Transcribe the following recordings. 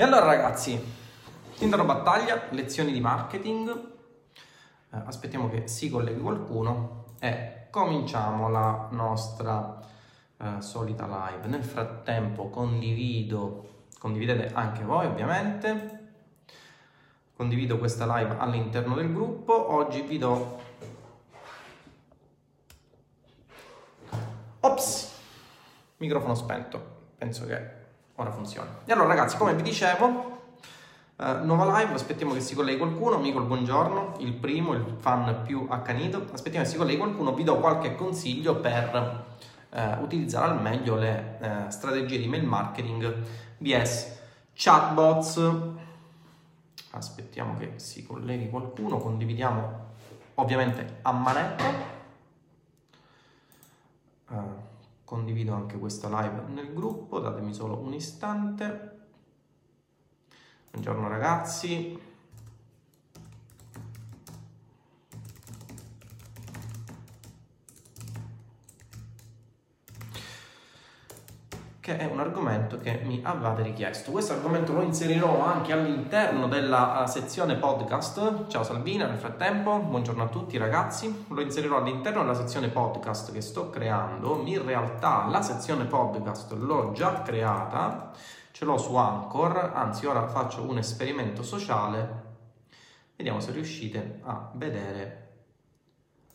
E allora ragazzi, Tinder battaglia, lezioni di marketing, eh, aspettiamo che si colleghi qualcuno e cominciamo la nostra eh, solita live. Nel frattempo condivido, condividete anche voi ovviamente, condivido questa live all'interno del gruppo, oggi vi do... Ops! Microfono spento, penso che ora funziona. E allora ragazzi, come vi dicevo, Uh, nuova live, aspettiamo che si colleghi qualcuno, Micol buongiorno, il primo, il fan più accanito, aspettiamo che si colleghi qualcuno, vi do qualche consiglio per uh, utilizzare al meglio le uh, strategie di mail marketing vs chatbots. Aspettiamo che si colleghi qualcuno, condividiamo ovviamente a manetta. Condivido anche questa live nel gruppo, datemi solo un istante. Buongiorno ragazzi. Che è un argomento che mi avevate richiesto. Questo argomento lo inserirò anche all'interno della eh, sezione podcast. Ciao Salvina, nel frattempo, buongiorno a tutti ragazzi. Lo inserirò all'interno della sezione podcast che sto creando. In realtà la sezione podcast l'ho già creata ce l'ho su Anchor, anzi ora faccio un esperimento sociale, vediamo se riuscite a vedere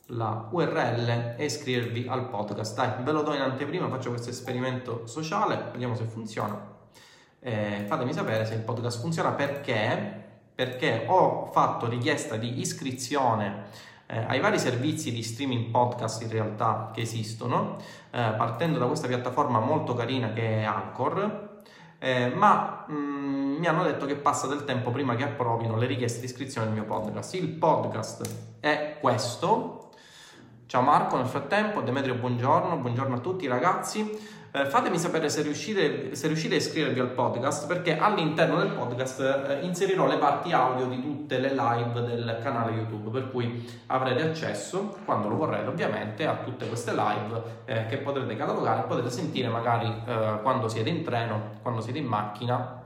la URL e iscrivervi al podcast. Dai, ve lo do in anteprima, faccio questo esperimento sociale, vediamo se funziona. Eh, fatemi sapere se il podcast funziona perché, perché ho fatto richiesta di iscrizione eh, ai vari servizi di streaming podcast in realtà che esistono, eh, partendo da questa piattaforma molto carina che è Anchor, eh, ma mm, mi hanno detto che passa del tempo prima che approvino le richieste di iscrizione al mio podcast. Il podcast è questo. Ciao Marco, nel frattempo, Demetrio, buongiorno, buongiorno a tutti ragazzi. Eh, fatemi sapere se riuscite, se riuscite, a iscrivervi al podcast perché all'interno del podcast eh, inserirò le parti audio di tutte le live del canale YouTube per cui avrete accesso, quando lo vorrete ovviamente, a tutte queste live eh, che potrete catalogare e potete sentire magari eh, quando siete in treno, quando siete in macchina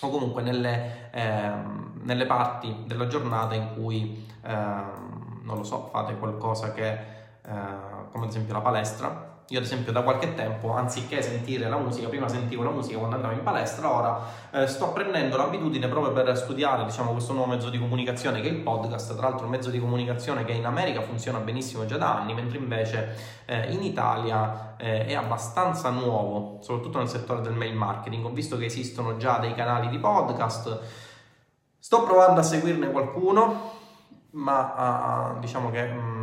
o comunque nelle, ehm, nelle parti della giornata in cui, ehm, non lo so, fate qualcosa che, eh, come ad esempio la palestra. Io ad esempio da qualche tempo, anziché sentire la musica, prima sentivo la musica quando andavo in palestra, ora eh, sto prendendo l'abitudine proprio per studiare diciamo, questo nuovo mezzo di comunicazione che è il podcast, tra l'altro un mezzo di comunicazione che in America funziona benissimo già da anni, mentre invece eh, in Italia eh, è abbastanza nuovo, soprattutto nel settore del mail marketing. Ho visto che esistono già dei canali di podcast, sto provando a seguirne qualcuno, ma uh, diciamo che... Mm,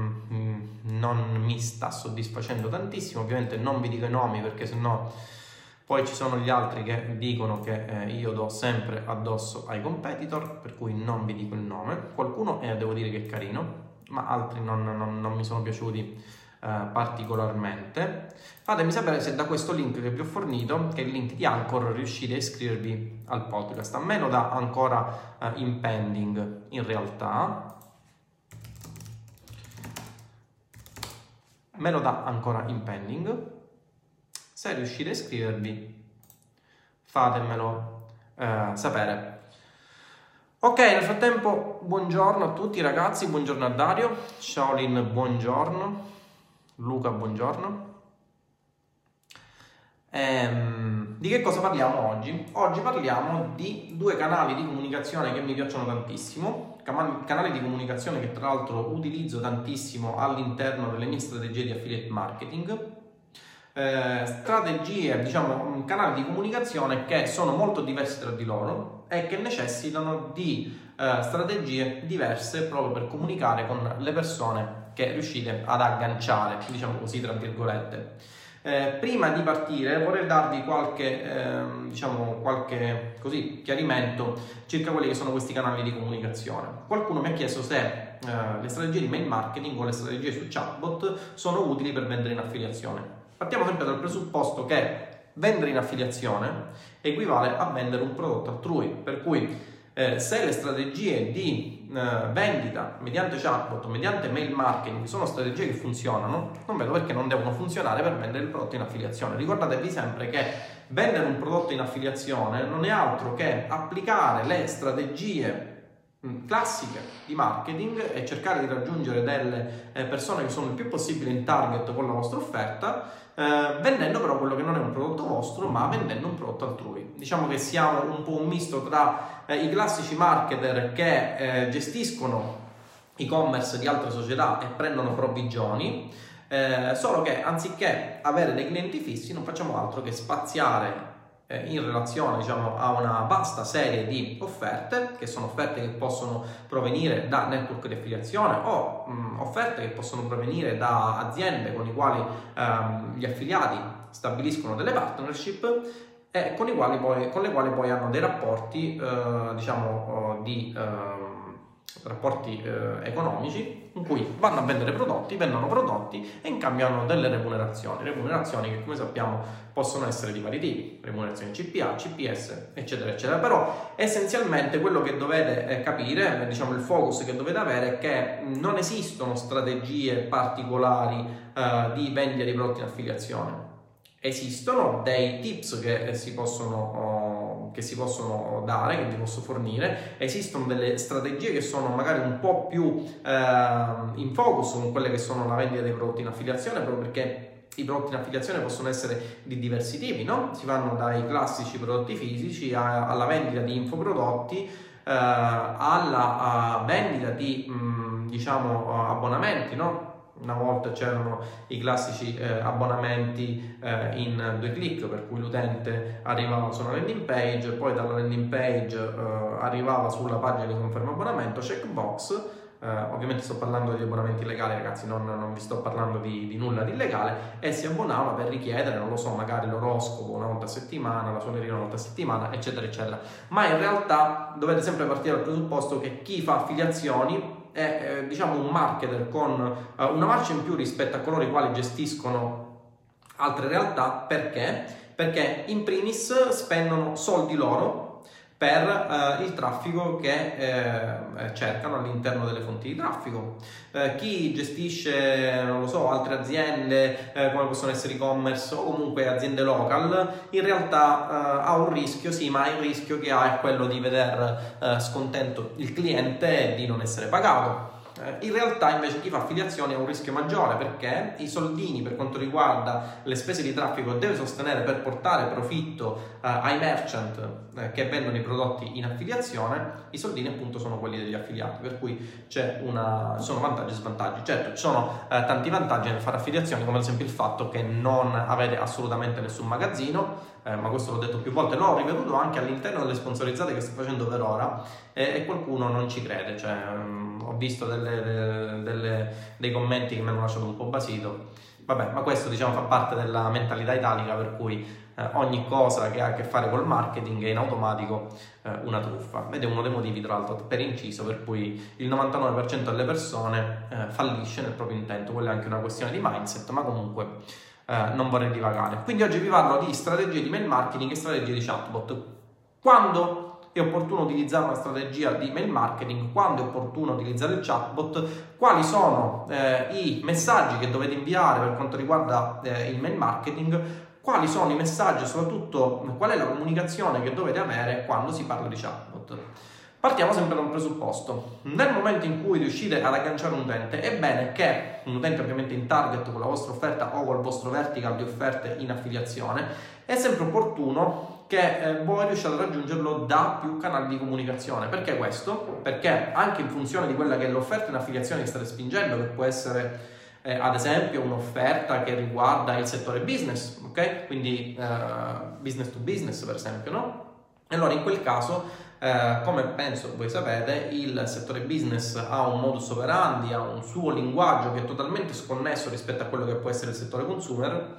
non mi sta soddisfacendo tantissimo. Ovviamente non vi dico i nomi perché sennò poi ci sono gli altri che dicono che eh, io do sempre addosso ai competitor, per cui non vi dico il nome. Qualcuno eh, devo dire che è carino, ma altri non, non, non mi sono piaciuti eh, particolarmente. Fatemi sapere se da questo link che vi ho fornito, che è il link di Anchor, riuscite a iscrivervi al podcast. A me lo dà ancora eh, in pending in realtà, me lo dà ancora in pending. Se riuscite a iscrivervi, fatemelo eh, sapere. Ok, nel frattempo, buongiorno a tutti ragazzi, buongiorno a Dario, Shaolin, buongiorno, Luca, buongiorno. Ehm, di che cosa parliamo oggi? Oggi parliamo di due canali di comunicazione che mi piacciono tantissimo, canale di comunicazione che tra l'altro utilizzo tantissimo all'interno delle mie strategie di affiliate marketing. Eh, strategie, diciamo, canali di comunicazione che sono molto diversi tra di loro e che necessitano di eh, strategie diverse proprio per comunicare con le persone che riuscite ad agganciare, diciamo così, tra virgolette. Eh, prima di partire vorrei darvi qualche, eh, diciamo, qualche così, chiarimento circa quelli che sono questi canali di comunicazione. Qualcuno mi ha chiesto se eh, le strategie di mail marketing o le strategie su chatbot sono utili per vendere in affiliazione. Partiamo sempre dal presupposto che vendere in affiliazione equivale a vendere un prodotto altrui, per cui eh, se le strategie di eh, vendita mediante chatbot mediante mail marketing sono strategie che funzionano, non vedo perché non devono funzionare per vendere il prodotto in affiliazione. Ricordatevi sempre che vendere un prodotto in affiliazione non è altro che applicare le strategie classiche di marketing e cercare di raggiungere delle eh, persone che sono il più possibile in target con la vostra offerta, eh, vendendo però quello che non è un prodotto vostro, ma vendendo un prodotto altrui. Diciamo che siamo un po' un misto tra eh, i classici marketer che eh, gestiscono e-commerce di altre società e prendono provvigioni, eh, solo che anziché avere dei clienti fissi non facciamo altro che spaziare in relazione diciamo, a una vasta serie di offerte, che sono offerte che possono provenire da network di affiliazione o mh, offerte che possono provenire da aziende con, quali, ehm, gli affiliati stabiliscono delle partnership e con, poi, con le quali poi hanno dei rapporti eh, diciamo, di ehm, rapporti eh, economici in cui vanno a vendere prodotti, vendono prodotti e in cambio hanno delle remunerazioni, remunerazioni che come sappiamo possono essere di vari tipi, remunerazioni CPA, CPS, eccetera, eccetera. Però essenzialmente quello che dovete eh, capire, diciamo il focus che dovete avere è che non esistono strategie particolari eh, di vendita di prodotti in affiliazione. Esistono dei tips che si possono oh, che si possono dare, che ti posso fornire. Esistono delle strategie che sono magari un po' più eh, in focus con quelle che sono la vendita dei prodotti in affiliazione, proprio perché i prodotti in affiliazione possono essere di diversi tipi, no? Si vanno dai classici prodotti fisici a, alla vendita di infoprodotti, eh, alla vendita di mh, mm, diciamo abbonamenti, no? Una volta c'erano i classici eh, abbonamenti eh, in due clic per cui l'utente arrivava su una landing page poi dalla landing page eh, arrivava sulla pagina di conferma abbonamento checkbox eh, ovviamente sto parlando di abbonamenti legali ragazzi non, non vi sto parlando di, di, nulla di illegale. E si abbonava per richiedere non lo so magari l'oroscopo una volta a settimana la suoneria una volta a settimana eccetera eccetera. Ma in realtà dovete sempre partire dal presupposto che chi fa affiliazioni è eh, diciamo un marketer con eh, una marcia in più rispetto a coloro i quali gestiscono altre realtà. Perché? Perché in primis spendono soldi loro per eh, il traffico che eh, cercano all'interno delle fonti di traffico. Eh, chi gestisce, non lo so, altre aziende eh, come possono essere e-commerce o comunque aziende local, in realtà eh, ha un rischio, sì, ma il rischio che ha è quello di vedere eh, scontento il cliente e di non essere pagato. In realtà invece chi fa affiliazioni ha un rischio maggiore perché i soldini per quanto riguarda le spese di traffico deve sostenere per portare profitto uh, ai merchant uh, che vendono i prodotti in affiliazione, i soldini appunto sono quelli degli affiliati, per cui c'è una, sono vantaggi e svantaggi. Certo, ci sono uh, tanti vantaggi nel fare affiliazioni, come ad esempio il fatto che non avete assolutamente nessun magazzino, ma questo l'ho detto più volte, l'ho ripetuto anche all'interno delle sponsorizzate che sto facendo per ora e, qualcuno non ci crede, cioè, um, ho visto delle, delle, dei commenti che mi hanno lasciato un po' basito. Vabbè, ma questo diciamo fa parte della mentalità italica per cui eh, ogni cosa che ha a che fare col marketing è in automatico eh, una truffa. Ed è uno dei motivi, tra l'altro, per inciso, per cui il 99% delle persone eh, fallisce nel proprio intento. Quella è anche una questione di mindset, ma comunque eh, non vorrei divagare. Quindi oggi vi parlo di strategie di mail marketing e strategie di chatbot. Quando è opportuno utilizzare una strategia di mail marketing, quando è opportuno utilizzare il chatbot, quali sono eh, i messaggi che dovete inviare per quanto riguarda eh, il mail marketing, quali sono i messaggi e soprattutto qual è la comunicazione che dovete avere quando si parla di chatbot. Partiamo sempre da un presupposto. Nel momento in cui riuscite ad agganciare un utente, è bene che un utente ovviamente in target con la vostra offerta o col vostro vertical di offerte in affiliazione, è sempre opportuno che eh, voi riusciate a raggiungerlo da più canali di comunicazione. Perché questo? Perché anche in funzione di quella che è l'offerta in affiliazione che state spingendo, che può essere eh, ad esempio un'offerta che riguarda il settore business, ok? Quindi eh, business to business per esempio, no? Allora in quel caso eh, come penso voi sapete, il settore business ha un modus operandi, ha un suo linguaggio che è totalmente sconnesso rispetto a quello che può essere il settore consumer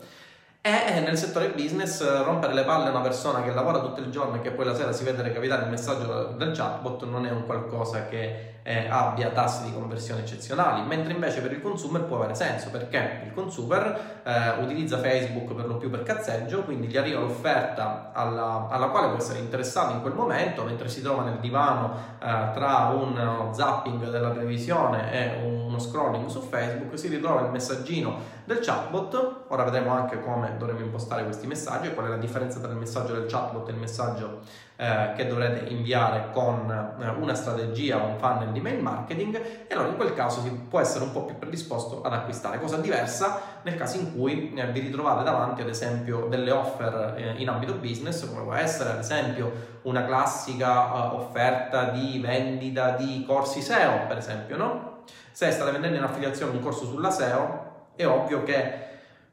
e nel settore business rompere le palle a una persona che lavora tutto il giorno e che poi la sera si vede recapitare il messaggio del chatbot non è un qualcosa che eh, abbia tassi di conversione eccezionali, mentre invece per il consumer può avere senso perché il consumer eh, utilizza Facebook per lo più per cazzeggio, quindi gli arriva l'offerta alla, alla, quale può essere interessato in quel momento, mentre si trova nel divano eh, tra un zapping della televisione e uno scrolling su Facebook, si ritrova il messaggino del chatbot. Ora vedremo anche come dovremo impostare questi messaggi e qual è la differenza tra il messaggio del chatbot e il messaggio eh, che dovrete inviare con eh, una strategia o un funnel di mail marketing e allora in quel caso si può essere un po' più predisposto ad acquistare, cosa diversa nel caso in cui eh, vi ritrovate davanti ad esempio delle offer in ambito business come può essere ad esempio una classica offerta di vendita di corsi SEO per esempio, no? Se state vendendo in affiliazione un corso sulla SEO è ovvio che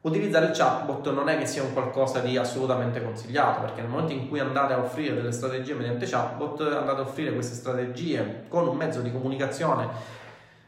utilizzare il chatbot non è che sia un qualcosa di assolutamente consigliato, perché nel momento in cui andate a offrire delle strategie mediante chatbot, andate a offrire queste strategie con un mezzo di comunicazione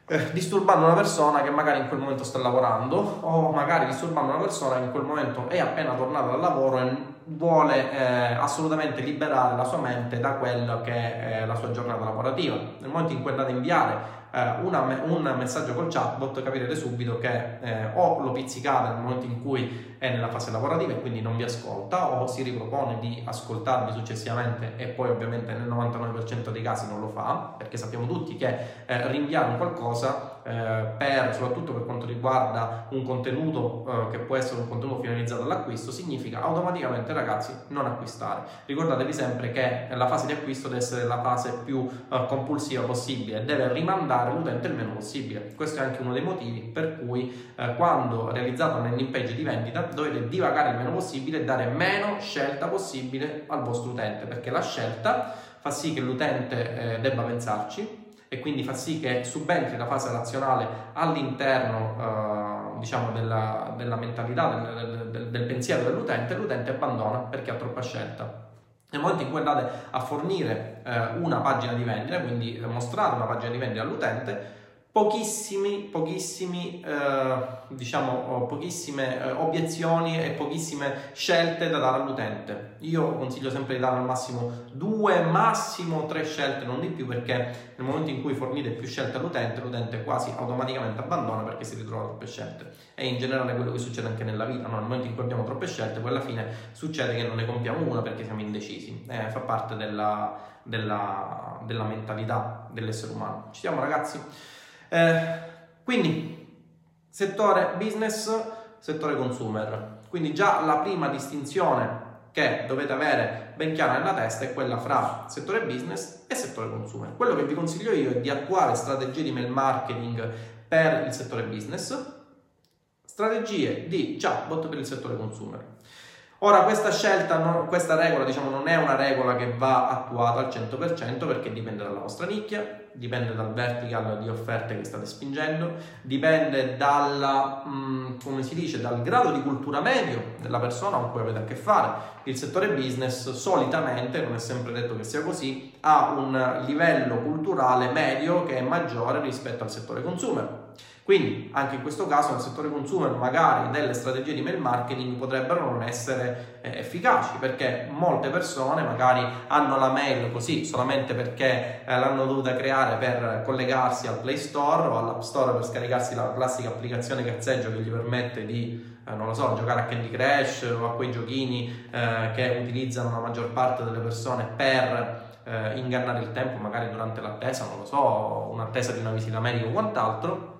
eh, disturbando una persona che magari in quel momento sta lavorando o magari disturbando una persona che in quel momento è appena tornata dal lavoro e vuole eh, assolutamente liberare la sua mente da quello che è la sua giornata lavorativa. Nel momento in cui andate a inviare eh, una, un messaggio col chatbot capirete subito che eh, o lo pizzicate nel momento in cui è nella fase lavorativa e quindi non vi ascolta o si ripropone di ascoltarvi successivamente e poi ovviamente nel 99% dei casi non lo fa perché sappiamo tutti che eh, rinviare qualcosa eh, per, soprattutto per quanto riguarda un contenuto eh, che può essere un contenuto finalizzato all'acquisto significa automaticamente ragazzi non acquistare. Ricordatevi sempre che la fase di acquisto deve essere la fase più eh, compulsiva possibile deve rimandare l'utente il meno possibile. Questo è anche uno dei motivi per cui eh, quando realizzate un landing page di vendita dovete divagare il meno possibile e dare meno scelta possibile al vostro utente, perché la scelta fa sì che l'utente eh, debba pensarci e quindi fa sì che subentri la fase razionale all'interno eh, diciamo della, della mentalità, del, del, del pensiero dell'utente e l'utente abbandona perché ha troppa scelta. Nel momento in cui andate a fornire eh, una pagina di vendita, quindi mostrate una pagina di vendita all'utente, pochissimi, pochissimi, eh, diciamo, oh, pochissime eh, obiezioni e pochissime scelte da dare all'utente. Io consiglio sempre di dare al massimo due, massimo tre scelte, non di più, perché nel momento in cui fornite più scelte all'utente, l'utente quasi automaticamente abbandona perché si ritrova troppe scelte. E in generale quello che succede anche nella vita, no? nel momento in cui abbiamo troppe scelte, poi alla fine succede che non ne compiamo una perché siamo indecisi. Eh, fa parte della, della, della mentalità dell'essere umano. Ci siamo ragazzi? Eh, quindi, settore business, settore consumer. Quindi già la prima distinzione che dovete avere ben chiara nella testa è quella fra settore business e settore consumer. Quello che vi consiglio io è di attuare strategie di mail marketing per il settore business, strategie di chatbot per il settore consumer. Ora questa scelta, questa regola diciamo non è una regola che va attuata al 100% perché dipende dalla vostra nicchia, dipende dal vertical di offerte che state spingendo, dipende dalla, mh, mm, come si dice, dal grado di cultura medio della persona con cui avete a che fare. Il settore business solitamente, non è sempre detto che sia così, ha un livello culturale medio che è maggiore rispetto al settore consumer. Quindi anche in questo caso nel settore consumer magari delle strategie di mail marketing potrebbero non essere eh, efficaci perché molte persone magari hanno la mail così solamente perché eh, l'hanno dovuta creare per collegarsi al Play Store o all'App Store per scaricarsi la classica applicazione cazzeggio che gli permette di eh, non lo so, giocare a Candy Crush o a quei giochini eh, che utilizzano la maggior parte delle persone per eh, ingannare il tempo magari durante l'attesa, non lo so, un'attesa di una visita medica o quant'altro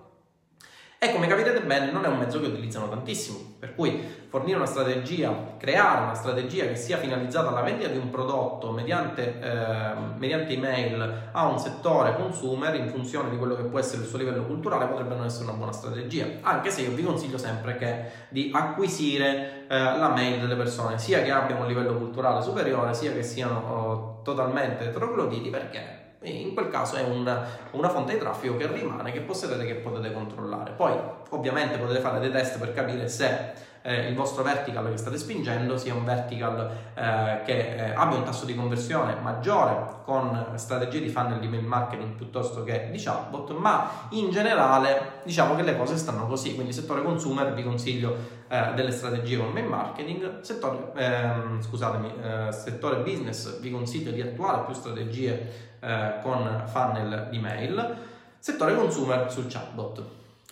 e come capirete bene non è un mezzo che utilizzano tantissimo, per cui fornire una strategia, creare una strategia che sia finalizzata alla vendita di un prodotto mediante, eh, mediante email a un settore consumer in funzione di quello che può essere il suo livello culturale potrebbe non essere una buona strategia, anche se io vi consiglio sempre che di acquisire eh, la mail delle persone, sia che abbiano un livello culturale superiore, sia che siano oh, totalmente eterogloditi, perché in quel caso è una, una, fonte di traffico che rimane, che possedete, che potete controllare. Poi ovviamente potete fare dei test per capire se eh, il vostro vertical che state spingendo sia un vertical eh, che eh, abbia un tasso di conversione maggiore con strategie di funnel di mail marketing piuttosto che di chatbot, ma in generale diciamo che le cose stanno così, quindi settore consumer vi consiglio eh, delle strategie con mail marketing, settore, ehm, scusatemi, eh, settore business vi consiglio di attuare più strategie con funnel di mail, settore consumer sul chatbot.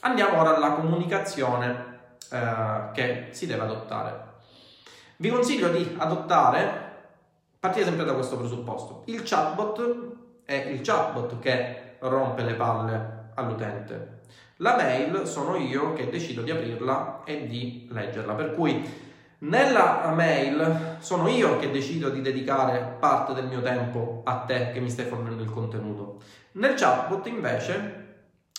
Andiamo ora alla comunicazione eh, che si deve adottare. Vi consiglio di adottare, partire sempre da questo presupposto, il chatbot è il chatbot che rompe le palle all'utente. La mail sono io che decido di aprirla e di leggerla, per cui nella mail sono io che decido di dedicare parte del mio tempo a te che mi stai fornendo il contenuto. Nel chatbot invece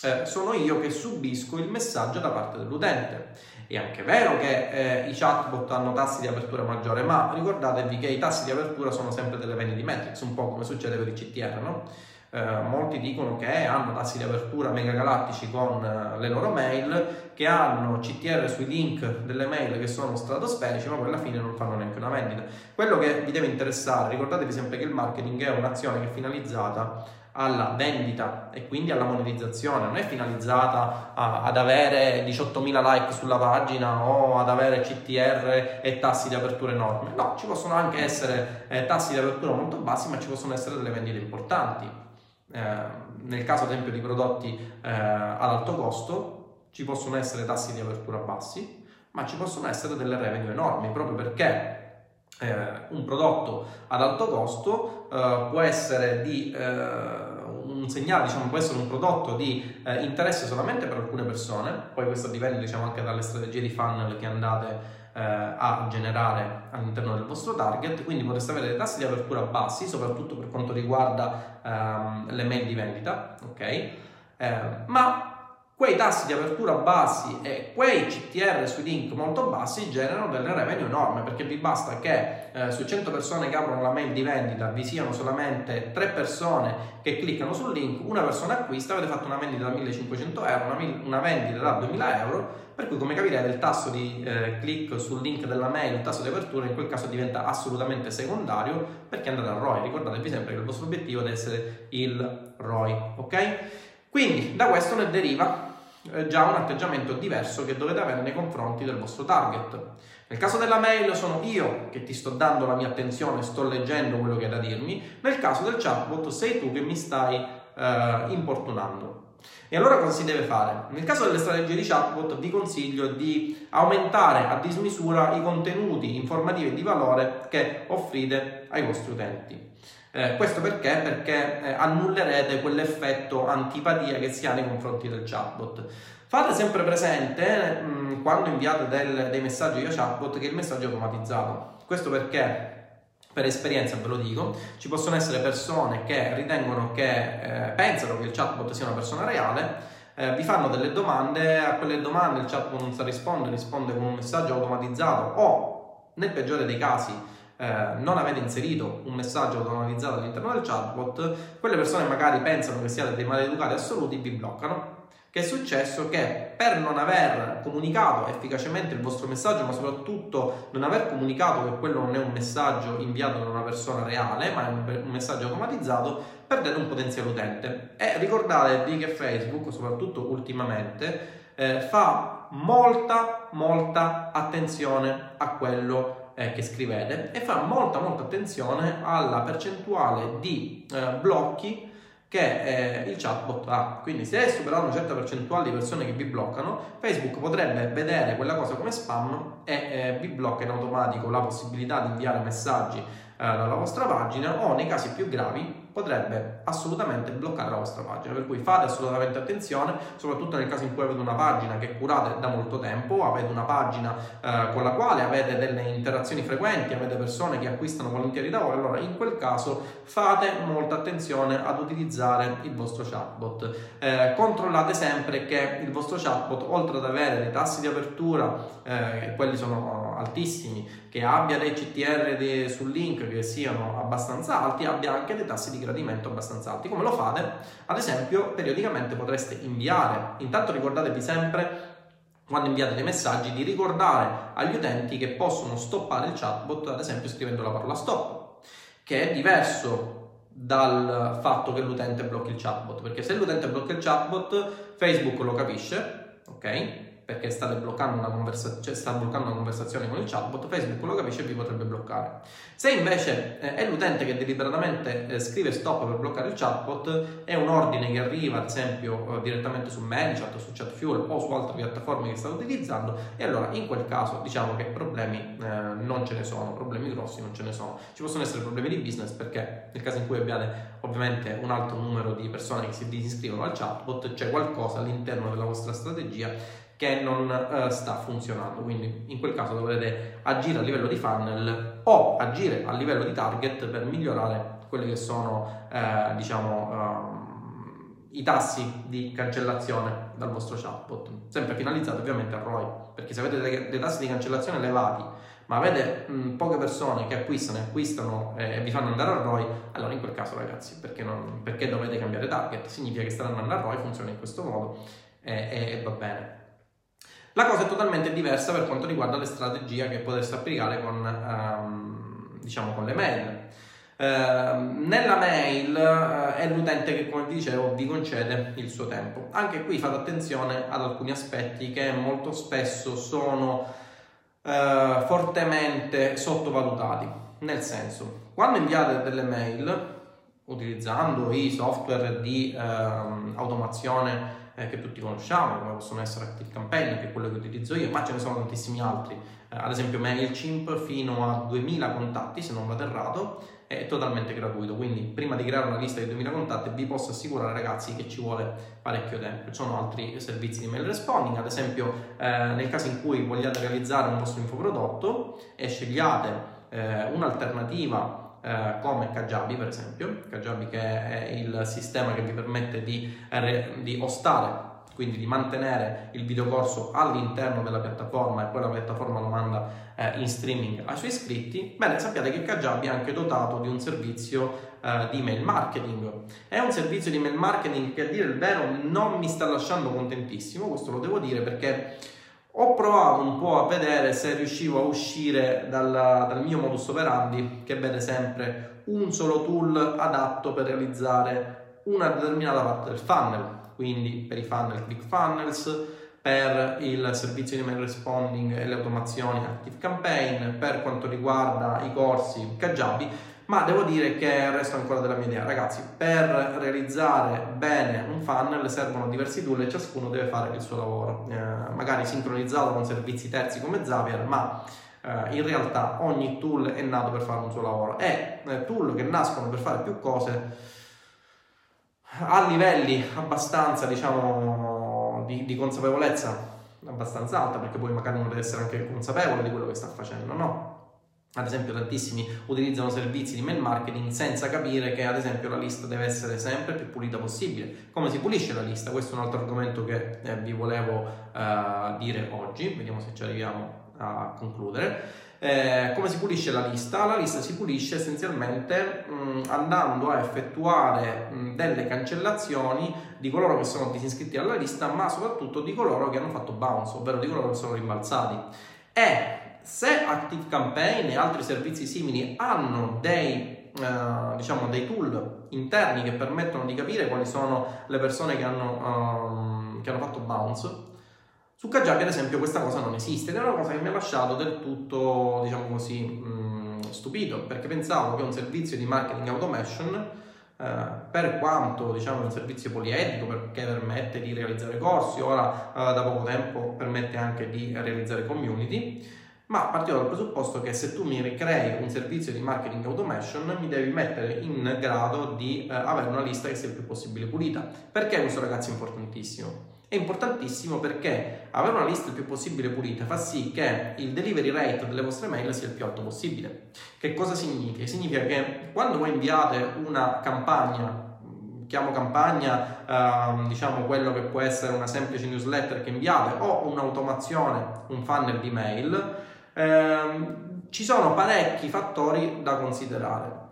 eh, sono io che subisco il messaggio da parte dell'utente. È anche vero che eh, i chatbot hanno tassi di apertura maggiore, ma ricordatevi che i tassi di apertura sono sempre delle vanity metrics, un po' come succede per i CTR, no? Eh, molti dicono che hanno tassi di apertura mega galattici con eh, le loro mail, che hanno CTR sui link delle mail che sono stratosferici, ma poi alla fine non fanno neanche una vendita. Quello che vi deve interessare, ricordatevi sempre che il marketing è un'azione che è finalizzata alla vendita e quindi alla monetizzazione, non è finalizzata a, ad avere 18.000 like sulla pagina o ad avere CTR e tassi di apertura enormi. No, ci possono anche essere eh, tassi di apertura molto bassi, ma ci possono essere delle vendite importanti. Eh, nel caso ad esempio di prodotti eh, ad alto costo, ci possono essere tassi di apertura bassi, ma ci possono essere delle revenue enormi proprio perché eh, un prodotto ad alto costo eh, può essere di eh, un segnale, diciamo, può essere un prodotto di eh, interesse solamente per alcune persone, poi questo dipende diciamo, anche dalle strategie di funnel che andate eh, a generare all'interno del vostro target, quindi potreste avere dei tassi di apertura bassi, soprattutto per quanto riguarda ehm, le mail di vendita, ok? Eh, ma quei tassi di apertura bassi e quei CTR sui link molto bassi generano delle revenue enormi perché vi basta che eh, su 100 persone che aprono la mail di vendita vi siano solamente 3 persone che cliccano sul link, una persona acquista, avete fatto una vendita da 1500 euro, una, una vendita da 2000 euro, per cui come capirete il tasso di eh, click sul link della mail, il tasso di apertura in quel caso diventa assolutamente secondario perché andate al ROI, ricordatevi sempre che il vostro obiettivo deve essere il ROI, ok? Quindi da questo ne deriva già un atteggiamento diverso che dovete avere nei confronti del vostro target. Nel caso della mail sono io che ti sto dando la mia attenzione, sto leggendo quello che hai da dirmi, nel caso del chatbot sei tu che mi stai eh, importunando. E allora cosa si deve fare? Nel caso delle strategie di chatbot vi consiglio di aumentare a dismisura i contenuti informativi e di valore che offrite ai vostri utenti. Eh, questo perché? Perché eh, annullerete quell'effetto antipatia che si ha nei confronti del chatbot. Fate sempre presente mh, mm, quando inviate del, dei messaggi via chatbot che il messaggio è automatizzato. Questo perché per esperienza ve lo dico, ci possono essere persone che ritengono che eh, pensano che il chatbot sia una persona reale, eh, vi fanno delle domande, a quelle domande il chatbot non sa rispondere, risponde con un messaggio automatizzato o nel peggiore dei casi eh, non avete inserito un messaggio automatizzato all'interno del chatbot, quelle persone magari pensano che siate dei maleducati assoluti, vi bloccano. Che è successo? Che per non aver comunicato efficacemente il vostro messaggio, ma soprattutto non aver comunicato che quello non è un messaggio inviato da una persona reale, ma è un messaggio automatizzato, perdete un potenziale utente. E ricordatevi che Facebook, soprattutto ultimamente, eh, fa molta, molta attenzione a quello eh, che scrivete e fa molta molta attenzione alla percentuale di eh, blocchi che eh, il chatbot ha. Quindi se è superato una certa percentuale di persone che vi bloccano, Facebook potrebbe vedere quella cosa come spam e eh, vi blocca in automatico la possibilità di inviare messaggi eh, dalla vostra pagina o nei casi più gravi potrebbe assolutamente bloccare la vostra pagina. Per cui fate assolutamente attenzione, soprattutto nel caso in cui avete una pagina che curate da molto tempo, avete una pagina eh, con la quale avete delle interazioni frequenti, avete persone che acquistano volentieri da voi, allora in quel caso fate molta attenzione ad utilizzare il vostro chatbot. Eh, controllate sempre che il vostro chatbot, oltre ad avere dei tassi di apertura, eh, quelli sono altissimi, che abbia dei CTR di, sul link che siano abbastanza alti, abbia anche dei tassi di gradimento abbastanza alti. Come lo fate? Ad esempio, periodicamente potreste inviare, intanto ricordatevi sempre quando inviate dei messaggi di ricordare agli utenti che possono stoppare il chatbot, ad esempio scrivendo la parola stop, che è diverso dal fatto che l'utente blocchi il chatbot, perché se l'utente blocca il chatbot, Facebook lo capisce, ok? Perché state bloccando una, conversa- cioè sta bloccando una conversazione con il chatbot, Facebook lo capisce e vi potrebbe bloccare. Se invece eh, è l'utente che deliberatamente eh, scrive stop per bloccare il chatbot, è un ordine che arriva ad esempio eh, direttamente su ManyChat, su ChatFuel o su altre piattaforme che state utilizzando e allora in quel caso diciamo che problemi eh, non ce ne sono, problemi grossi non ce ne sono. Ci possono essere problemi di business perché nel caso in cui abbiate ovviamente un alto numero di persone che si disiscrivono al chatbot, c'è qualcosa all'interno della vostra strategia che non uh, sta funzionando. Quindi in quel caso dovrete agire a livello di funnel o agire a livello di target per migliorare quelli che sono, eh, diciamo, um, i tassi di cancellazione dal vostro chatbot. Sempre finalizzato ovviamente a ROI, perché se avete dei, dei tassi di cancellazione elevati, ma avete mh, poche persone che acquistano e acquistano eh, e vi fanno andare a ROI, allora in quel caso ragazzi, perché, non, perché dovete cambiare target? Significa che staranno andando a ROI, funziona in questo modo e va bene. La cosa è totalmente diversa per quanto riguarda le strategie che potreste applicare con, um, diciamo, con le mail. Uh, nella mail uh, è l'utente che, come vi dicevo, vi concede il suo tempo. Anche qui fate attenzione ad alcuni aspetti che molto spesso sono uh, fortemente sottovalutati. Nel senso, quando inviate delle mail utilizzando i software di ehm, automazione eh, che tutti conosciamo, come possono essere ActiveCampaign, che è quello che utilizzo io, ma ce ne sono tantissimi altri. Eh, ad esempio MailChimp fino a 2000 contatti, se non vado errato, è totalmente gratuito, quindi prima di creare una lista di 2000 contatti vi posso assicurare ragazzi che ci vuole parecchio tempo. Ci sono altri servizi di mail responding, ad esempio eh, nel caso in cui vogliate realizzare un vostro infoprodotto e scegliate eh, un'alternativa eh, come Kajabi per esempio, Kajabi che è il sistema che vi permette di, di ostare quindi di mantenere il videocorso all'interno della piattaforma e poi la piattaforma lo manda eh, in streaming ai suoi iscritti, bene sappiate che Kajabi è anche dotato di un servizio eh, di email marketing. È un servizio di email marketing che a dire il vero non mi sta lasciando contentissimo, questo lo devo dire perché ho provato un po' a vedere se riuscivo a uscire dalla, dal mio modus operandi che vede sempre un solo tool adatto per realizzare una determinata parte del funnel, quindi per i funnel ClickFunnels, per il servizio di mail responding e le automazioni Active Campaign, per quanto riguarda i corsi Kajabi, ma devo dire che resto ancora della mia idea. Ragazzi, per realizzare bene un funnel servono diversi tool e ciascuno deve fare il suo lavoro, eh, magari sincronizzato con servizi terzi come Zapier, ma eh, in realtà ogni tool è nato per fare un suo lavoro e eh, tool che nascono per fare più cose a livelli abbastanza, diciamo, di, di consapevolezza abbastanza alta, perché poi magari uno deve essere anche consapevole di quello che sta facendo, no? Ad esempio tantissimi utilizzano servizi di mail marketing senza capire che ad esempio la lista deve essere sempre più pulita possibile. Come si pulisce la lista? Questo è un altro argomento che eh, vi volevo uh, dire oggi, vediamo se ci arriviamo a concludere. Eh, come si pulisce la lista? La lista si pulisce essenzialmente mh, andando a effettuare mh, delle cancellazioni di coloro che sono disiscritti alla lista, ma soprattutto di coloro che hanno fatto bounce, ovvero di coloro che sono rimbalzati. E se ActiveCampaign e altri servizi simili hanno dei, uh, diciamo, dei tool interni che permettono di capire quali sono le persone che hanno, um, che hanno fatto bounce, su Kajabi ad esempio questa cosa non esiste ed è una cosa che mi ha lasciato del tutto, diciamo così, mh, stupito, perché pensavo che un servizio di marketing automation Uh, per quanto diciamo, un servizio poliedrico perché permette di realizzare corsi, ora uh, da poco tempo permette anche di realizzare community, ma partiamo dal presupposto che se tu mi crei un servizio di marketing automation mi devi mettere in grado di eh, avere una lista che sia il più possibile pulita. Perché questo ragazzi è importantissimo? È importantissimo perché avere una lista il più possibile pulita fa sì che il delivery rate delle vostre mail sia il più alto possibile. Che cosa significa? Significa che quando voi inviate una campagna, chiamo campagna, eh, diciamo quello che può essere una semplice newsletter che inviate o un'automazione, un funnel di mail, ehm, ci sono parecchi fattori da considerare.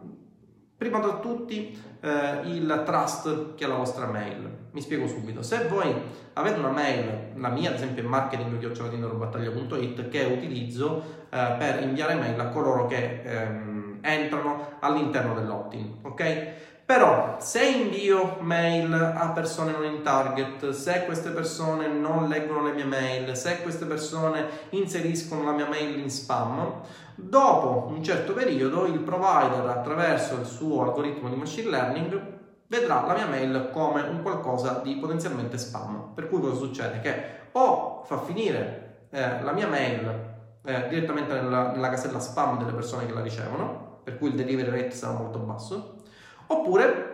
Prima tra tutti eh, il trust che ha la vostra mail. Mi spiego subito. Se voi avete una mail, la mia ad esempio è marketing.battaglia.it che utilizzo eh, per inviare mail a coloro che ehm, entrano all'interno dell'opt-in, ok? Però se invio mail a persone non in target, se queste persone non leggono le mie mail, se queste persone inseriscono la mia mail in spam, dopo un certo periodo il provider attraverso il suo algoritmo di machine learning vedrà la mia mail come un qualcosa di potenzialmente spam. Per cui cosa succede? Che o fa finire eh, la mia mail eh, direttamente nella, nella casella spam delle persone che la ricevono, per cui il delivery rate sarà molto basso, Oppure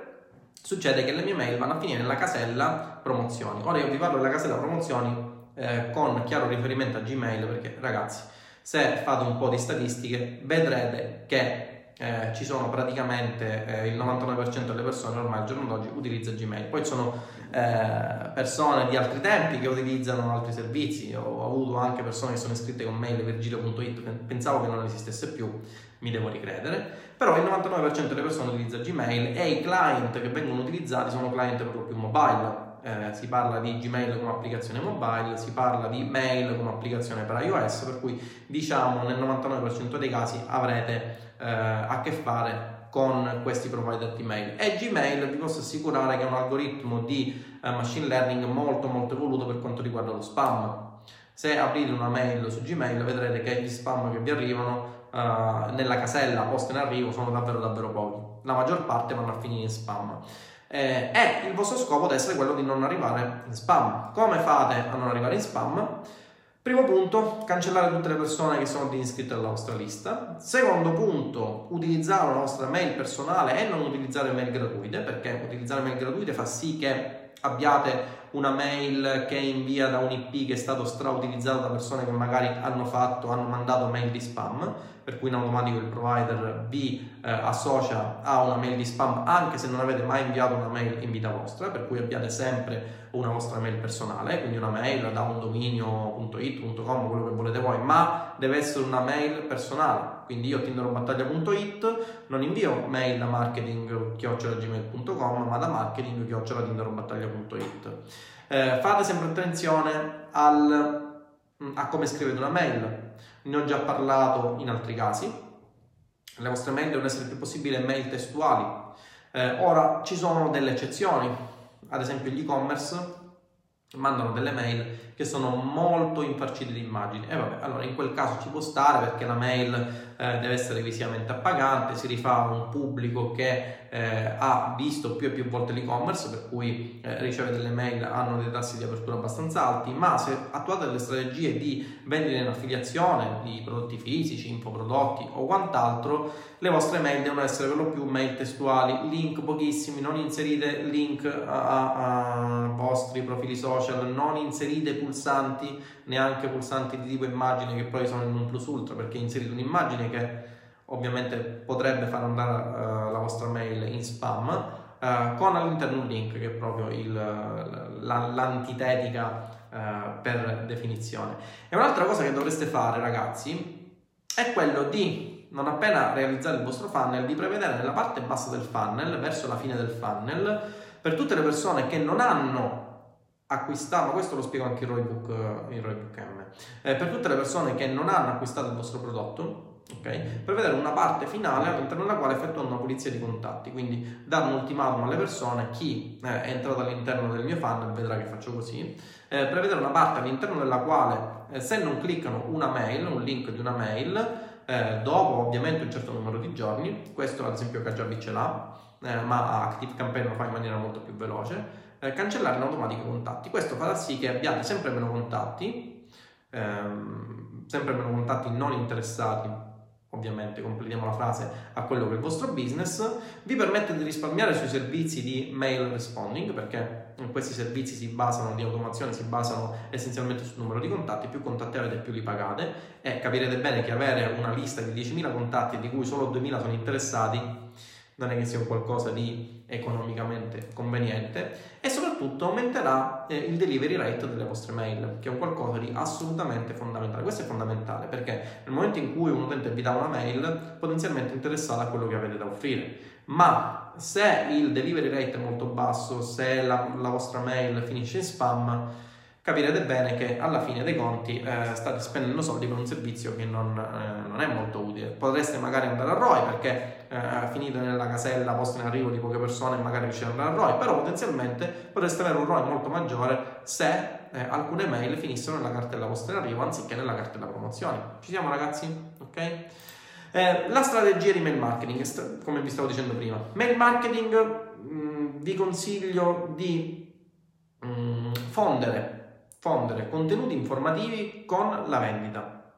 succede che le mie mail vanno a finire nella casella promozioni. Ora io vi parlo della casella promozioni eh, con chiaro riferimento a Gmail perché ragazzi, se fate un po' di statistiche vedrete che eh, ci sono praticamente eh, il 99% delle persone ormai al giorno d'oggi utilizza Gmail. Poi ci sono eh, persone di altri tempi che utilizzano altri servizi. Ho avuto anche persone che sono iscritte con mail virgilio.it, pensavo che non esistesse più, mi devo ricredere. Però il 99% delle persone utilizza Gmail e i client che vengono utilizzati sono client più mobile. Eh, si parla di Gmail come applicazione mobile, si parla di mail come applicazione per iOS, per cui diciamo nel 99% dei casi avrete eh, a che fare con questi provider di mail e Gmail vi posso assicurare che è un algoritmo di eh, machine learning molto molto evoluto per quanto riguarda lo spam se aprite una mail su Gmail vedrete che gli spam che vi arrivano uh, nella casella posta in arrivo sono davvero davvero pochi la maggior parte vanno a finire in spam eh, e il vostro scopo deve essere quello di non arrivare in spam come fate a non arrivare in spam? Primo punto, cancellare tutte le persone che sono iscritte alla vostra lista. Secondo punto, utilizzare la vostra mail personale e non utilizzare mail gratuite, perché utilizzare mail gratuite fa sì che abbiate una mail che invia da un IP che è stato strautilizzato da persone che magari hanno fatto, hanno mandato mail di spam per cui in automatico il provider vi eh, associa a una mail di spam anche se non avete mai inviato una mail in vita vostra, per cui abbiate sempre una vostra mail personale, quindi una mail da un dominio.it.com, quello che volete voi, ma deve essere una mail personale. Quindi io tinderobattaglia.it non invio mail da marketing.gmail.com ma da marketing.tinderobattaglia.it. Eh, fate sempre attenzione al, a come scrivete una mail ne ho già parlato in altri casi. Le vostre mail devono essere il più possibile mail testuali. Eh, ora ci sono delle eccezioni, ad esempio gli e-commerce mandano delle mail che sono molto infarcite di immagini. E vabbè allora in quel caso ci può stare perché la mail eh, deve essere visivamente appagante si rifà a un pubblico che eh, ha visto più e più volte l'e-commerce per cui eh, riceve delle mail hanno dei tassi di apertura abbastanza alti ma se attuate delle strategie di vendita in affiliazione di prodotti fisici, infoprodotti o quant'altro le vostre mail devono essere per lo più mail testuali link pochissimi non inserite link a, a, a vostri profili social non inserite pulsanti, neanche pulsanti di tipo immagine che poi sono in un plus ultra perché inserite un'immagine che ovviamente potrebbe far andare uh, la vostra mail in spam uh, con all'interno un link che è proprio il, la, l'antitetica uh, per definizione. E un'altra cosa che dovreste fare ragazzi è quello di non appena realizzare il vostro funnel di prevedere nella parte bassa del funnel verso la fine del funnel per tutte le persone che non hanno acquistato, questo lo spiego anche in Roybook, in Roybook M, eh, per tutte le persone che non hanno acquistato il vostro prodotto, okay, prevedere una parte finale all'interno della quale effettuano una pulizia di contatti, quindi dare un ultimatum alle persone, chi eh, è entrato all'interno del mio funnel vedrà che faccio così, eh, prevedere una parte all'interno della quale eh, se non cliccano una mail, un link di una mail, eh, dopo ovviamente un certo numero di giorni, questo ad esempio Kajabi ce l'ha, ma Active Campaign lo fa in maniera molto più veloce, eh, cancellare in automatico i contatti. Questo farà sì che abbiate sempre meno contatti, ehm, sempre meno contatti non interessati ovviamente completiamo la frase a quello che è il vostro business, vi permette di risparmiare sui servizi di mail responding perché questi servizi si basano di automazione, si basano essenzialmente sul numero di contatti, più contatti avete più li pagate e capirete bene che avere una lista di 10.000 contatti di cui solo 2.000 sono interessati non è che sia qualcosa di economicamente conveniente e soprattutto aumenterà eh, il delivery rate delle vostre mail, che è un qualcosa di assolutamente fondamentale. Questo è fondamentale perché nel momento in cui un utente vi dà una mail, potenzialmente interessato a quello che avete da offrire, ma se il delivery rate è molto basso, se la, la vostra mail finisce in spam, capirete bene che alla fine dei conti eh, state spendendo soldi per un servizio che non, eh, non, è molto utile. Potreste magari andare a ROI perché eh, finite nella casella posta in arrivo di poche persone e magari riuscite ad andare a ROI, però potenzialmente potreste avere un ROI molto maggiore se eh, alcune mail finissero nella cartella posta in arrivo anziché nella cartella promozioni. Ci siamo ragazzi? Ok? Eh, la strategia di mail marketing, come vi stavo dicendo prima. Mail marketing mh, mm, vi consiglio di mh, mm, fondere fondere contenuti informativi con la vendita.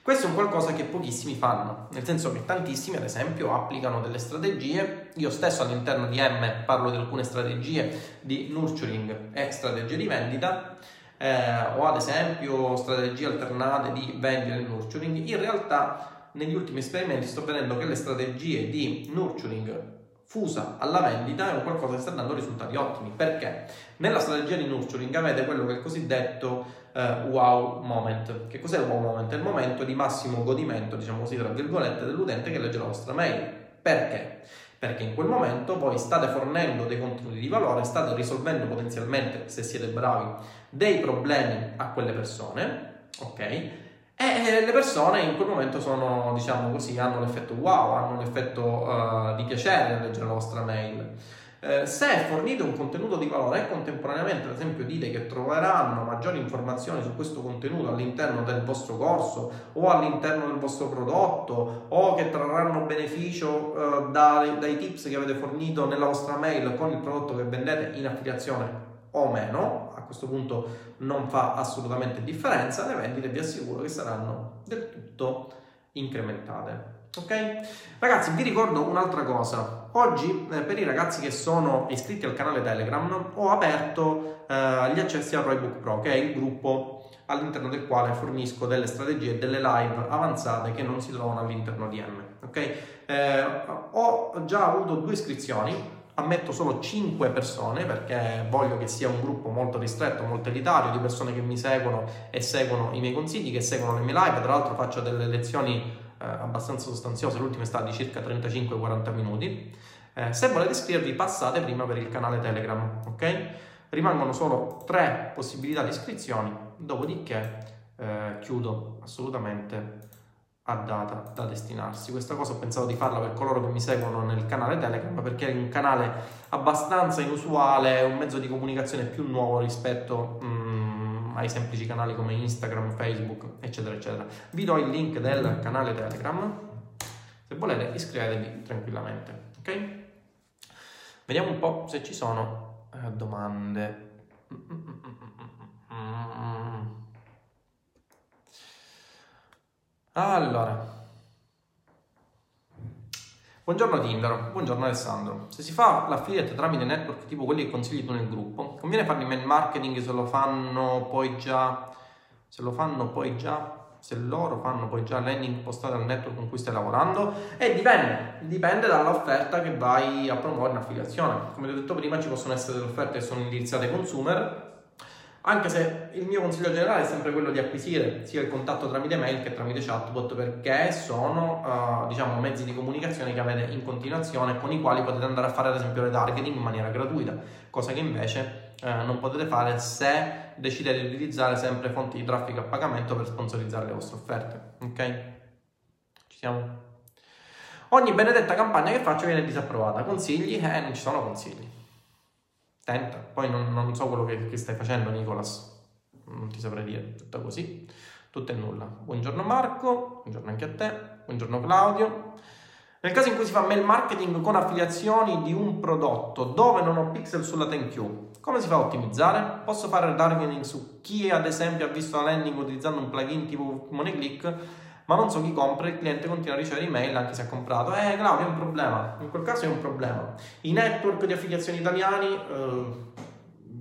Questo è un qualcosa che pochissimi fanno, nel senso che tantissimi, ad esempio, applicano delle strategie. Io stesso all'interno di M parlo di alcune strategie di nurturing e strategie di vendita, eh, o ad esempio strategie alternate di vendita e nurturing. In realtà, negli ultimi esperimenti sto vedendo che le strategie di nurturing fusa alla vendita è un qualcosa che sta dando risultati ottimi. Perché? Nella strategia di nurturing avete quello che è il cosiddetto eh, wow moment. Che cos'è il wow moment? È il momento di massimo godimento, diciamo così, tra virgolette, dell'utente che legge la vostra mail. Perché? Perché in quel momento voi state fornendo dei contenuti di valore, state risolvendo potenzialmente, se siete bravi, dei problemi a quelle persone, ok? E le persone in quel momento sono, diciamo così, hanno l'effetto wow, hanno l'effetto uh, di piacere nel leggere la vostra mail. Eh, se fornite un contenuto di valore e contemporaneamente, ad esempio, dite che troveranno maggiori informazioni su questo contenuto all'interno del vostro corso o all'interno del vostro prodotto o che trarranno beneficio eh, dai, dai tips che avete fornito nella vostra mail con il prodotto che vendete in affiliazione o meno, questo punto non fa assolutamente differenza, le vendite vi assicuro che saranno del tutto incrementate. Ok? Ragazzi, vi ricordo un'altra cosa. Oggi, eh, per i ragazzi che sono iscritti al canale Telegram, ho aperto eh, gli accessi al Roybook Pro, che è il gruppo all'interno del quale fornisco delle strategie e delle live avanzate che non si trovano all'interno di M. Ok? Eh, ho già avuto due iscrizioni, ammetto solo 5 persone perché voglio che sia un gruppo molto ristretto, molto elitario di persone che mi seguono e seguono i miei consigli, che seguono le mie live. Tra l'altro faccio delle lezioni eh, abbastanza sostanziose, l'ultima è stata di circa 35-40 minuti. Eh, se volete iscrivervi passate prima per il canale Telegram, ok? Rimangono solo 3 possibilità di iscrizioni, dopodiché eh, chiudo assolutamente a data da destinarsi. Questa cosa ho pensato di farla per coloro che mi seguono nel canale Telegram perché è un canale abbastanza inusuale, un mezzo di comunicazione più nuovo rispetto mm, ai semplici canali come Instagram, Facebook, eccetera, eccetera. Vi do il link del canale Telegram. Se volete iscrivetevi tranquillamente, ok? Vediamo un po' se ci sono eh, domande. Mm-mm-mm-mm. Allora, buongiorno Tindaro, buongiorno Alessandro. Se si fa l'affiliate tramite network tipo quelli che consigli tu nel gruppo, conviene farli mail marketing se lo fanno poi già, se lo fanno poi già, se loro fanno poi già landing postate al network con cui stai lavorando? E dipende, dipende dall'offerta che vai a promuovere in affiliazione. Come ti ho detto prima, ci possono essere delle offerte che sono indirizzate ai consumer anche se il mio consiglio generale è sempre quello di acquisire sia il contatto tramite mail che tramite chatbot perché sono uh, diciamo, mezzi di comunicazione che avete in continuazione con i quali potete andare a fare ad esempio retargeting in maniera gratuita, cosa che invece uh, non potete fare se decidete di utilizzare sempre fonti di traffico a pagamento per sponsorizzare le vostre offerte. Ok? Ci siamo? Ogni benedetta campagna che faccio viene disapprovata. Consigli? Eh, non ci sono consigli tenta. Poi non, non so quello che, che, stai facendo, Nicolas. Non ti saprei dire, tutto così. Tutto e nulla. Buongiorno Marco, buongiorno anche a te, buongiorno Claudio. Nel caso in cui si fa mail marketing con affiliazioni di un prodotto dove non ho pixel sulla you, come si fa a ottimizzare? Posso fare retargeting su chi ad esempio ha visto la landing utilizzando un plugin tipo MoneyClick ma non so chi compra, il cliente continua a ricevere email anche se ha comprato. Eh, Claudio, è un problema. In quel caso è un problema. I network di affiliazioni italiani, eh,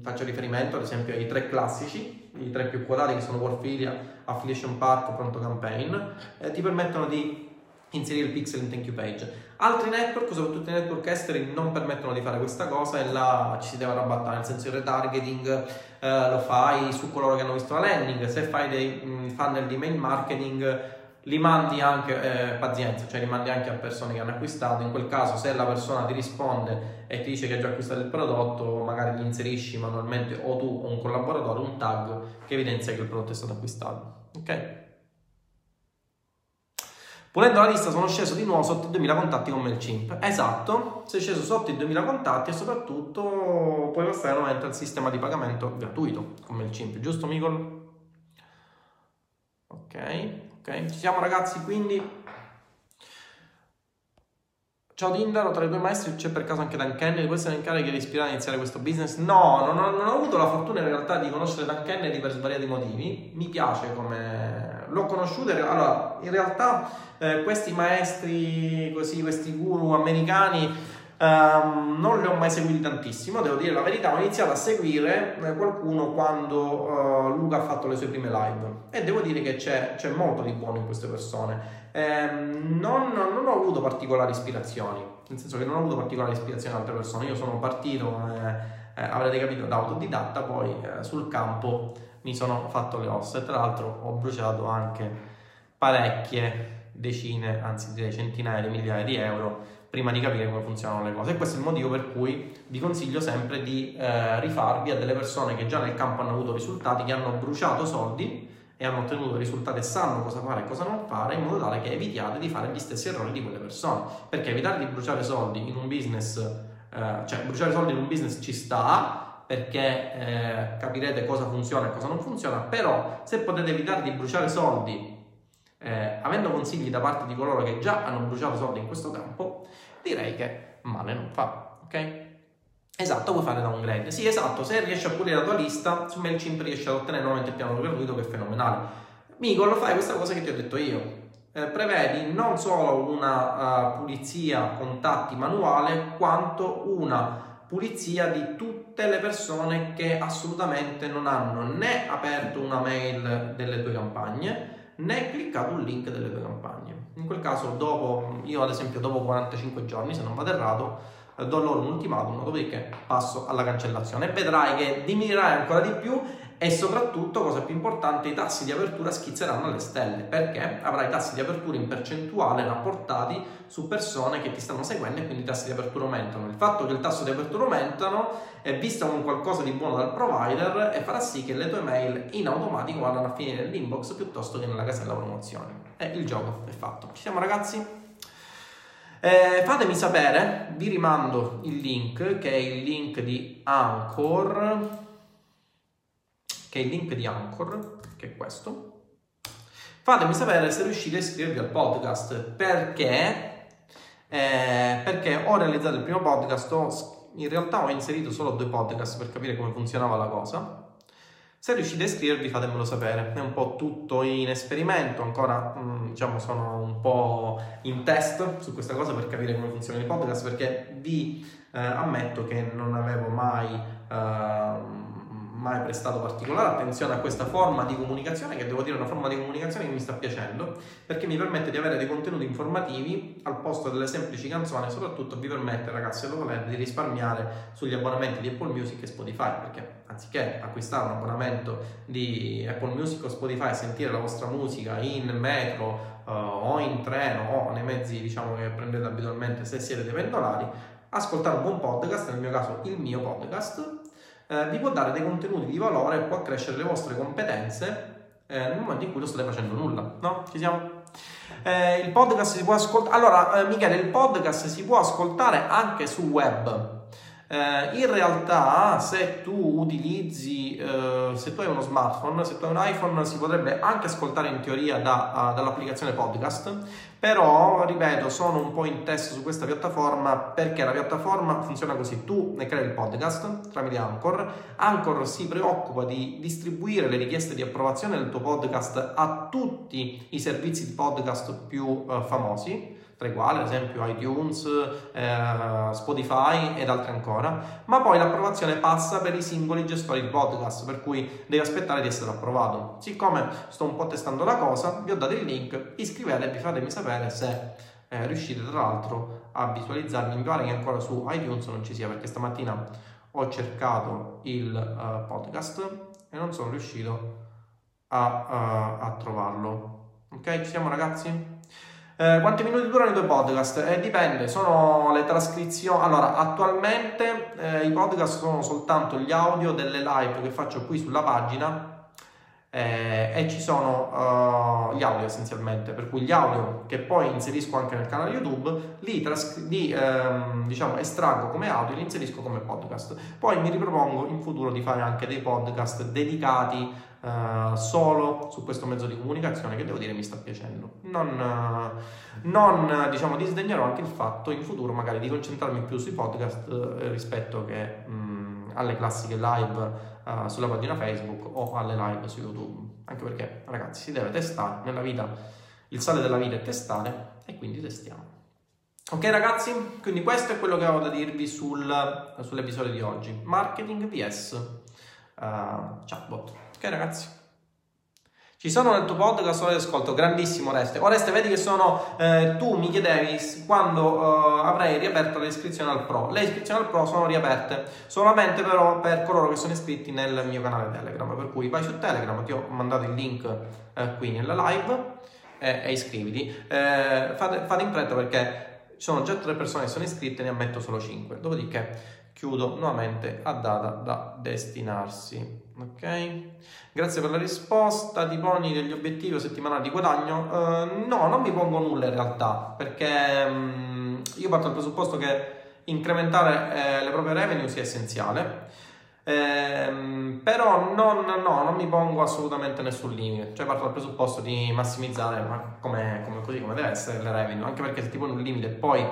faccio riferimento ad esempio ai tre classici, i tre più quotati che sono Warfilia, Affiliation Park, Pronto Campaign, eh, ti permettono di inserire il pixel in thank you page. Altri network, soprattutto i network esteri, non permettono di fare questa cosa e là ci si deve arrabattare, nel senso il retargeting eh, lo fai su coloro che hanno visto la landing, se fai dei mh, funnel di mail marketing li mandi anche, eh, pazienza, cioè li mandi anche a persone che hanno acquistato, in quel caso se la persona ti risponde e ti dice che ha già acquistato il prodotto, magari gli inserisci manualmente o tu o un collaboratore un tag che evidenzia che il prodotto è stato acquistato. Ok? Pulendo la lista sono sceso di nuovo sotto i 2000 contatti con MailChimp. Esatto, sei sceso sotto i 2000 contatti e soprattutto puoi passare nuovamente al sistema di pagamento gratuito con MailChimp, giusto Micol? Ok, ok, ci siamo ragazzi quindi. Ciao Dindaro, tra i tuoi maestri c'è per caso anche Dan Kennedy, può essere in carica di ispirare a iniziare questo business? No, non ho, non ho, avuto la fortuna in realtà di conoscere Dan Kennedy per svariati motivi, mi piace come... l'ho conosciuto, allora in realtà eh, questi maestri, così, questi guru americani Um, non li ho mai seguiti tantissimo, devo dire la verità, ho iniziato a seguire eh, qualcuno quando uh, Luca ha fatto le sue prime live. E devo dire che c'è, c'è molto di buono in queste persone. Um, non, non, ho avuto particolari ispirazioni, nel senso che non ho avuto particolari ispirazioni da altre persone, io sono partito, eh, eh, avrete capito, da autodidatta, poi eh, sul campo mi sono fatto le ossa. E tra l'altro ho bruciato anche parecchie decine, anzi direi centinaia di migliaia di euro prima di capire come funzionano le cose. E questo è il motivo per cui vi consiglio sempre di eh, rifarvi a delle persone che già nel campo hanno avuto risultati, che hanno bruciato soldi e hanno ottenuto risultati e sanno cosa fare e cosa non fare, in modo tale che evitiate di fare gli stessi errori di quelle persone. Perché evitare di bruciare soldi in un business, eh, cioè bruciare soldi in un business ci sta, perché eh, capirete cosa funziona e cosa non funziona, però se potete evitare di bruciare soldi eh, avendo consigli da parte di coloro che già hanno bruciato soldi in questo campo, direi che male non fa, ok? Esatto, puoi fare downgrade. Sì, esatto, se riesci a pulire la tua lista, su MailChimp riesci ad ottenere nuovamente il piano gratuito che è fenomenale. Micol, fai questa cosa che ti ho detto io. Eh, prevedi non solo una uh, pulizia contatti manuale, quanto una pulizia di tutte le persone che assolutamente non hanno né aperto una mail delle tue campagne, né cliccato un link delle tue campagne. In quel caso, dopo, io ad esempio, dopo 45 giorni, se non vado errato, do loro un ultimatum, dopodiché passo alla cancellazione e vedrai che diminuirai ancora di più e soprattutto, cosa più importante, i tassi di apertura schizzeranno alle stelle perché avrai tassi di apertura in percentuale rapportati su persone che ti stanno seguendo e quindi i tassi di apertura aumentano. Il fatto che il tasso di apertura aumentano è visto come qualcosa di buono dal provider e farà sì che le tue mail in automatico vadano a finire nell'inbox piuttosto che nella casella promozioni. E il gioco è fatto. Ci siamo ragazzi? Eh, fatemi sapere, vi rimando il link che è il link di Anchor che è il link di Anchor, che è questo. Fatemi sapere se riuscite a iscrivervi al podcast perché, eh, perché ho realizzato il primo podcast, ho, in realtà ho inserito solo due podcast per capire come funzionava la cosa. Se riuscite a iscrivervi fatemelo sapere, è un po' tutto in esperimento, ancora mm, diciamo sono un po' in test su questa cosa per capire come funzionano i podcast perché vi eh, ammetto che non avevo mai... Eh, mai prestato particolare attenzione a questa forma di comunicazione, che devo dire è una forma di comunicazione che mi sta piacendo, perché mi permette di avere dei contenuti informativi al posto delle semplici canzoni e soprattutto vi permette, ragazzi, se lo volete, di risparmiare sugli abbonamenti di Apple Music e Spotify, perché anziché acquistare un abbonamento di Apple Music o Spotify e sentire la vostra musica in metro uh, o in treno o nei mezzi diciamo che prendete abitualmente se siete dei pendolari, ascoltare un buon podcast, nel mio caso il mio podcast, eh, vi può dare dei contenuti di valore, può accrescere le vostre competenze eh, nel momento in cui non state facendo nulla, no? Ci siamo? Eh, il podcast si può ascoltare. Allora, eh, Michele, il podcast si può ascoltare anche su web. Eh, in realtà, se tu utilizzi, eh, se tu hai uno smartphone, se tu hai un iPhone, si potrebbe anche ascoltare in teoria da, uh, dall'applicazione podcast, però, ripeto, sono un po' in test su questa piattaforma perché la piattaforma funziona così. Tu ne crei il podcast tramite Anchor, Anchor si preoccupa di distribuire le richieste di approvazione del tuo podcast a tutti i servizi di podcast più uh, famosi tra i quali ad esempio iTunes, eh, Spotify ed altri ancora, ma poi l'approvazione passa per i singoli gestori di podcast, per cui devi aspettare di essere approvato. Siccome sto un po' testando la cosa, vi ho dato il link, iscrivetevi, fatemi sapere se eh, riuscite tra l'altro a visualizzarmi, mi pare che ancora su iTunes non ci sia perché stamattina ho cercato il uh, podcast e non sono riuscito a, uh, a trovarlo. Ok, ci siamo ragazzi? Eh, quanti minuti durano i tuoi podcast? Eh, dipende, sono le trascrizioni. Allora, attualmente eh, i podcast sono soltanto gli audio delle live che faccio qui sulla pagina eh, e ci sono uh, gli audio essenzialmente, per cui gli audio che poi inserisco anche nel canale YouTube li, trascri- li ehm, diciamo, estraggo come audio e li inserisco come podcast. Poi mi ripropongo in futuro di fare anche dei podcast dedicati Uh, solo su questo mezzo di comunicazione che devo dire mi sta piacendo. Non, uh, non diciamo, disdegnerò anche il fatto in futuro magari di concentrarmi più sui podcast uh, rispetto che mh, alle classiche live sulla pagina Facebook o alle live su YouTube. Anche perché, ragazzi, si deve testare nella vita, il sale della vita è testare e quindi testiamo. Ok ragazzi, quindi questo è quello che avevo da dirvi sul, sull'episodio di oggi. Marketing vs uh, chatbot. Ok ragazzi? Ci sono nel tuo podcast ora ascolto, grandissimo Oreste. Oreste, vedi che sono, eh, tu mi chiedevi quando eh, avrei riaperto le iscrizioni al Pro. Le iscrizioni al Pro sono riaperte, solamente però per coloro che sono iscritti nel mio canale Telegram. Per cui vai su Telegram, ti ho mandato il link eh, qui nella live e iscriviti. Eh, fate, fate in fretta perché ci sono già tre persone che sono iscritte, ne ammetto solo 5. Dopodiché chiudo nuovamente a data da destinarsi. Ok? Grazie per la risposta. Ti poni degli obiettivi settimanali di guadagno? Uh, no, non mi pongo nulla in realtà, perché um, io parto dal presupposto che incrementare eh, le proprie revenue sia essenziale. Ehm, però non, no, non mi pongo assolutamente nessun limite, cioè parto dal presupposto di massimizzare ma come, come, così come deve essere le revenue, anche perché se ti poni un limite e poi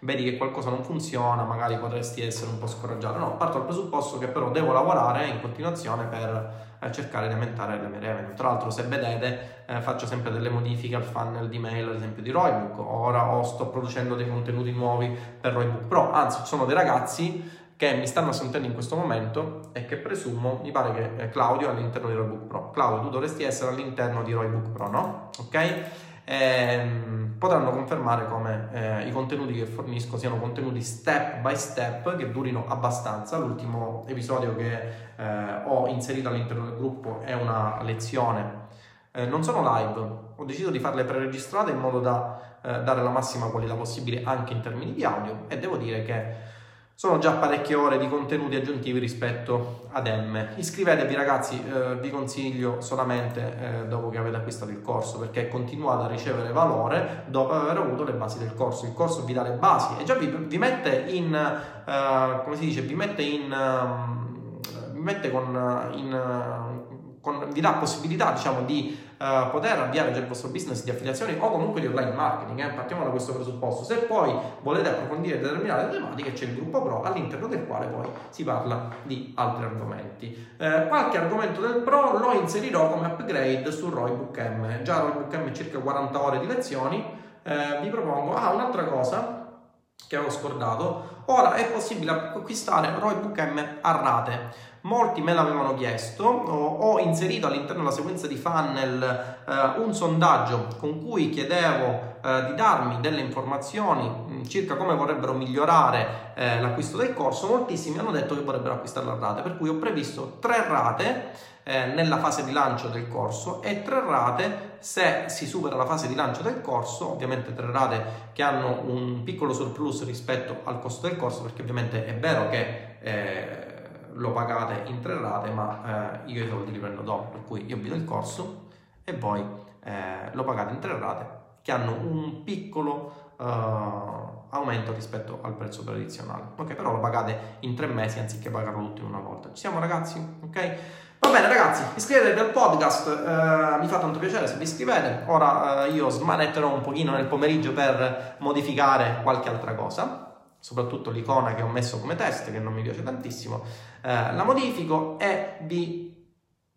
vedi che qualcosa non funziona, magari potresti essere un po' scoraggiato. No, parto dal presupposto che però devo lavorare in continuazione per eh, cercare di aumentare le mie revenue. Tra l'altro, se vedete, eh, faccio sempre delle modifiche al funnel di mail, ad esempio di Roybook. Ora o sto producendo dei contenuti nuovi per Roybook Pro, anzi, ci sono dei ragazzi che mi stanno sentendo in questo momento e che presumo, mi pare che eh, Claudio all'interno di Roybook Pro. Claudio, tu dovresti essere all'interno di Roybook Pro, no? Ok? Ehm, potranno confermare come eh, i contenuti che fornisco siano contenuti step by step che durino abbastanza. L'ultimo episodio che eh, ho inserito all'interno del gruppo è una lezione. Eh, non sono live, ho deciso di farle preregistrate in modo da eh, dare la massima qualità possibile anche in termini di audio e devo dire che sono già parecchie ore di contenuti aggiuntivi rispetto ad M. Iscrivetevi ragazzi, eh, vi consiglio solamente eh, dopo che avete acquistato il corso perché continuate a ricevere valore dopo aver avuto le basi del corso. Il corso vi dà le basi e già vi, vi mette in, eh, come si dice, vi mette in, um, vi mette con, in, con, vi dà possibilità diciamo di uh, poter avviare già il vostro business di affiliazioni o comunque di online marketing. Eh? Partiamo da questo presupposto. Se poi volete approfondire determinate tematiche, c'è il gruppo Pro all'interno del quale poi si parla di altri argomenti. Uh, qualche argomento del Pro lo inserirò come upgrade su Roybook M. Già Roybook M circa 40 ore di lezioni. Uh, vi propongo, ah, un'altra cosa che avevo scordato, ora è possibile acquistare Roybook M a rate molti me l'avevano chiesto, ho, inserito all'interno della sequenza di funnel eh, un sondaggio con cui chiedevo eh, di darmi delle informazioni mm, circa come vorrebbero migliorare eh, l'acquisto del corso, moltissimi hanno detto che vorrebbero acquistarlo a rate, per cui ho previsto tre rate eh, nella fase di lancio del corso e tre rate se si supera la fase di lancio del corso, ovviamente tre rate che hanno un piccolo surplus rispetto al costo del corso, perché ovviamente è vero che eh, lo pagate in tre rate, ma eh, io i soldi li prendo dopo, per cui io vi do il corso e voi eh, lo pagate in tre rate che hanno un piccolo uh, aumento rispetto al prezzo tradizionale. Ok, però lo pagate in tre mesi anziché pagarlo tutto in una volta. Ci siamo ragazzi? Ok? Va bene ragazzi, iscrivetevi al podcast, uh, mi fa tanto piacere se vi iscrivete. Ora uh, io smanetterò un pochino nel pomeriggio per modificare qualche altra cosa soprattutto l'icona che ho messo come test, che non mi piace tantissimo, eh, la modifico e, vi,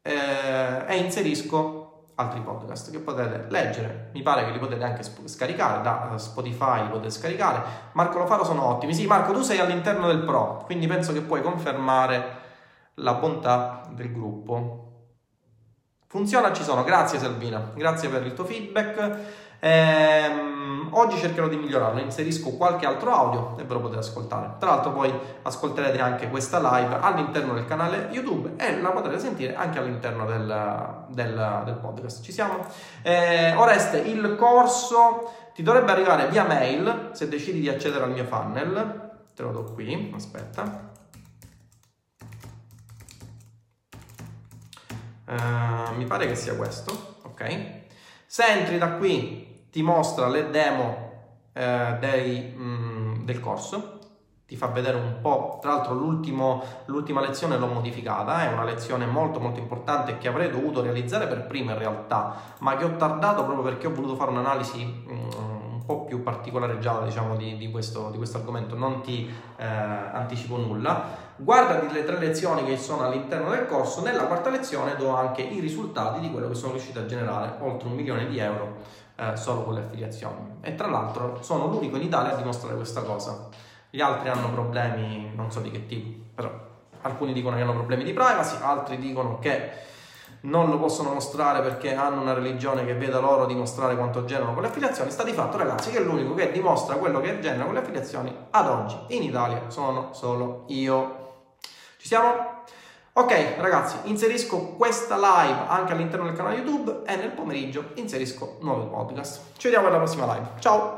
eh, e inserisco altri podcast che potete leggere. Mi pare che li potete anche scaricare da eh, Spotify, li potete scaricare. Marco Lo Faro sono ottimi. Sì, Marco, tu sei all'interno del Pro, quindi penso che puoi confermare la bontà del gruppo. Funziona, ci sono. Grazie Salvina, grazie per il tuo feedback. Ehm, oggi cercherò di migliorarlo, inserisco qualche altro audio e ve lo potete ascoltare. Tra l'altro poi ascolterete anche questa live all'interno del canale YouTube e la potrete sentire anche all'interno del, del, del podcast. Ci siamo? Eh, Oreste, il corso ti dovrebbe arrivare via mail se decidi di accedere al mio funnel. Te lo do qui, aspetta. Uh, mi pare che sia questo, ok? Se entri da qui ti mostra le demo eh, dei, mh, mm, del corso, ti fa vedere un po', tra l'altro l'ultima lezione l'ho modificata, è una lezione molto molto importante che avrei dovuto realizzare per prima in realtà, ma che ho tardato proprio perché ho voluto fare un'analisi mh, mm, un po' più particolareggiata diciamo di, di, questo, di questo argomento, non ti eh, anticipo nulla. Guardati le tre lezioni che sono all'interno del corso, nella quarta lezione do anche i risultati di quello che sono riuscito a generare, oltre un milione di euro eh, solo con le affiliazioni. E tra l'altro sono l'unico in Italia a dimostrare questa cosa. Gli altri hanno problemi, non so di che tipo, però alcuni dicono che hanno problemi di privacy, altri dicono che non lo possono mostrare perché hanno una religione che veda loro dimostrare quanto generano con le affiliazioni. Sta di fatto, ragazzi, che l'unico che dimostra quello che genera con le affiliazioni ad oggi in Italia sono solo io. Ci siamo? Ok ragazzi, inserisco questa live anche all'interno del canale YouTube e nel pomeriggio inserisco nuovi podcast. Ci vediamo alla prossima live. Ciao!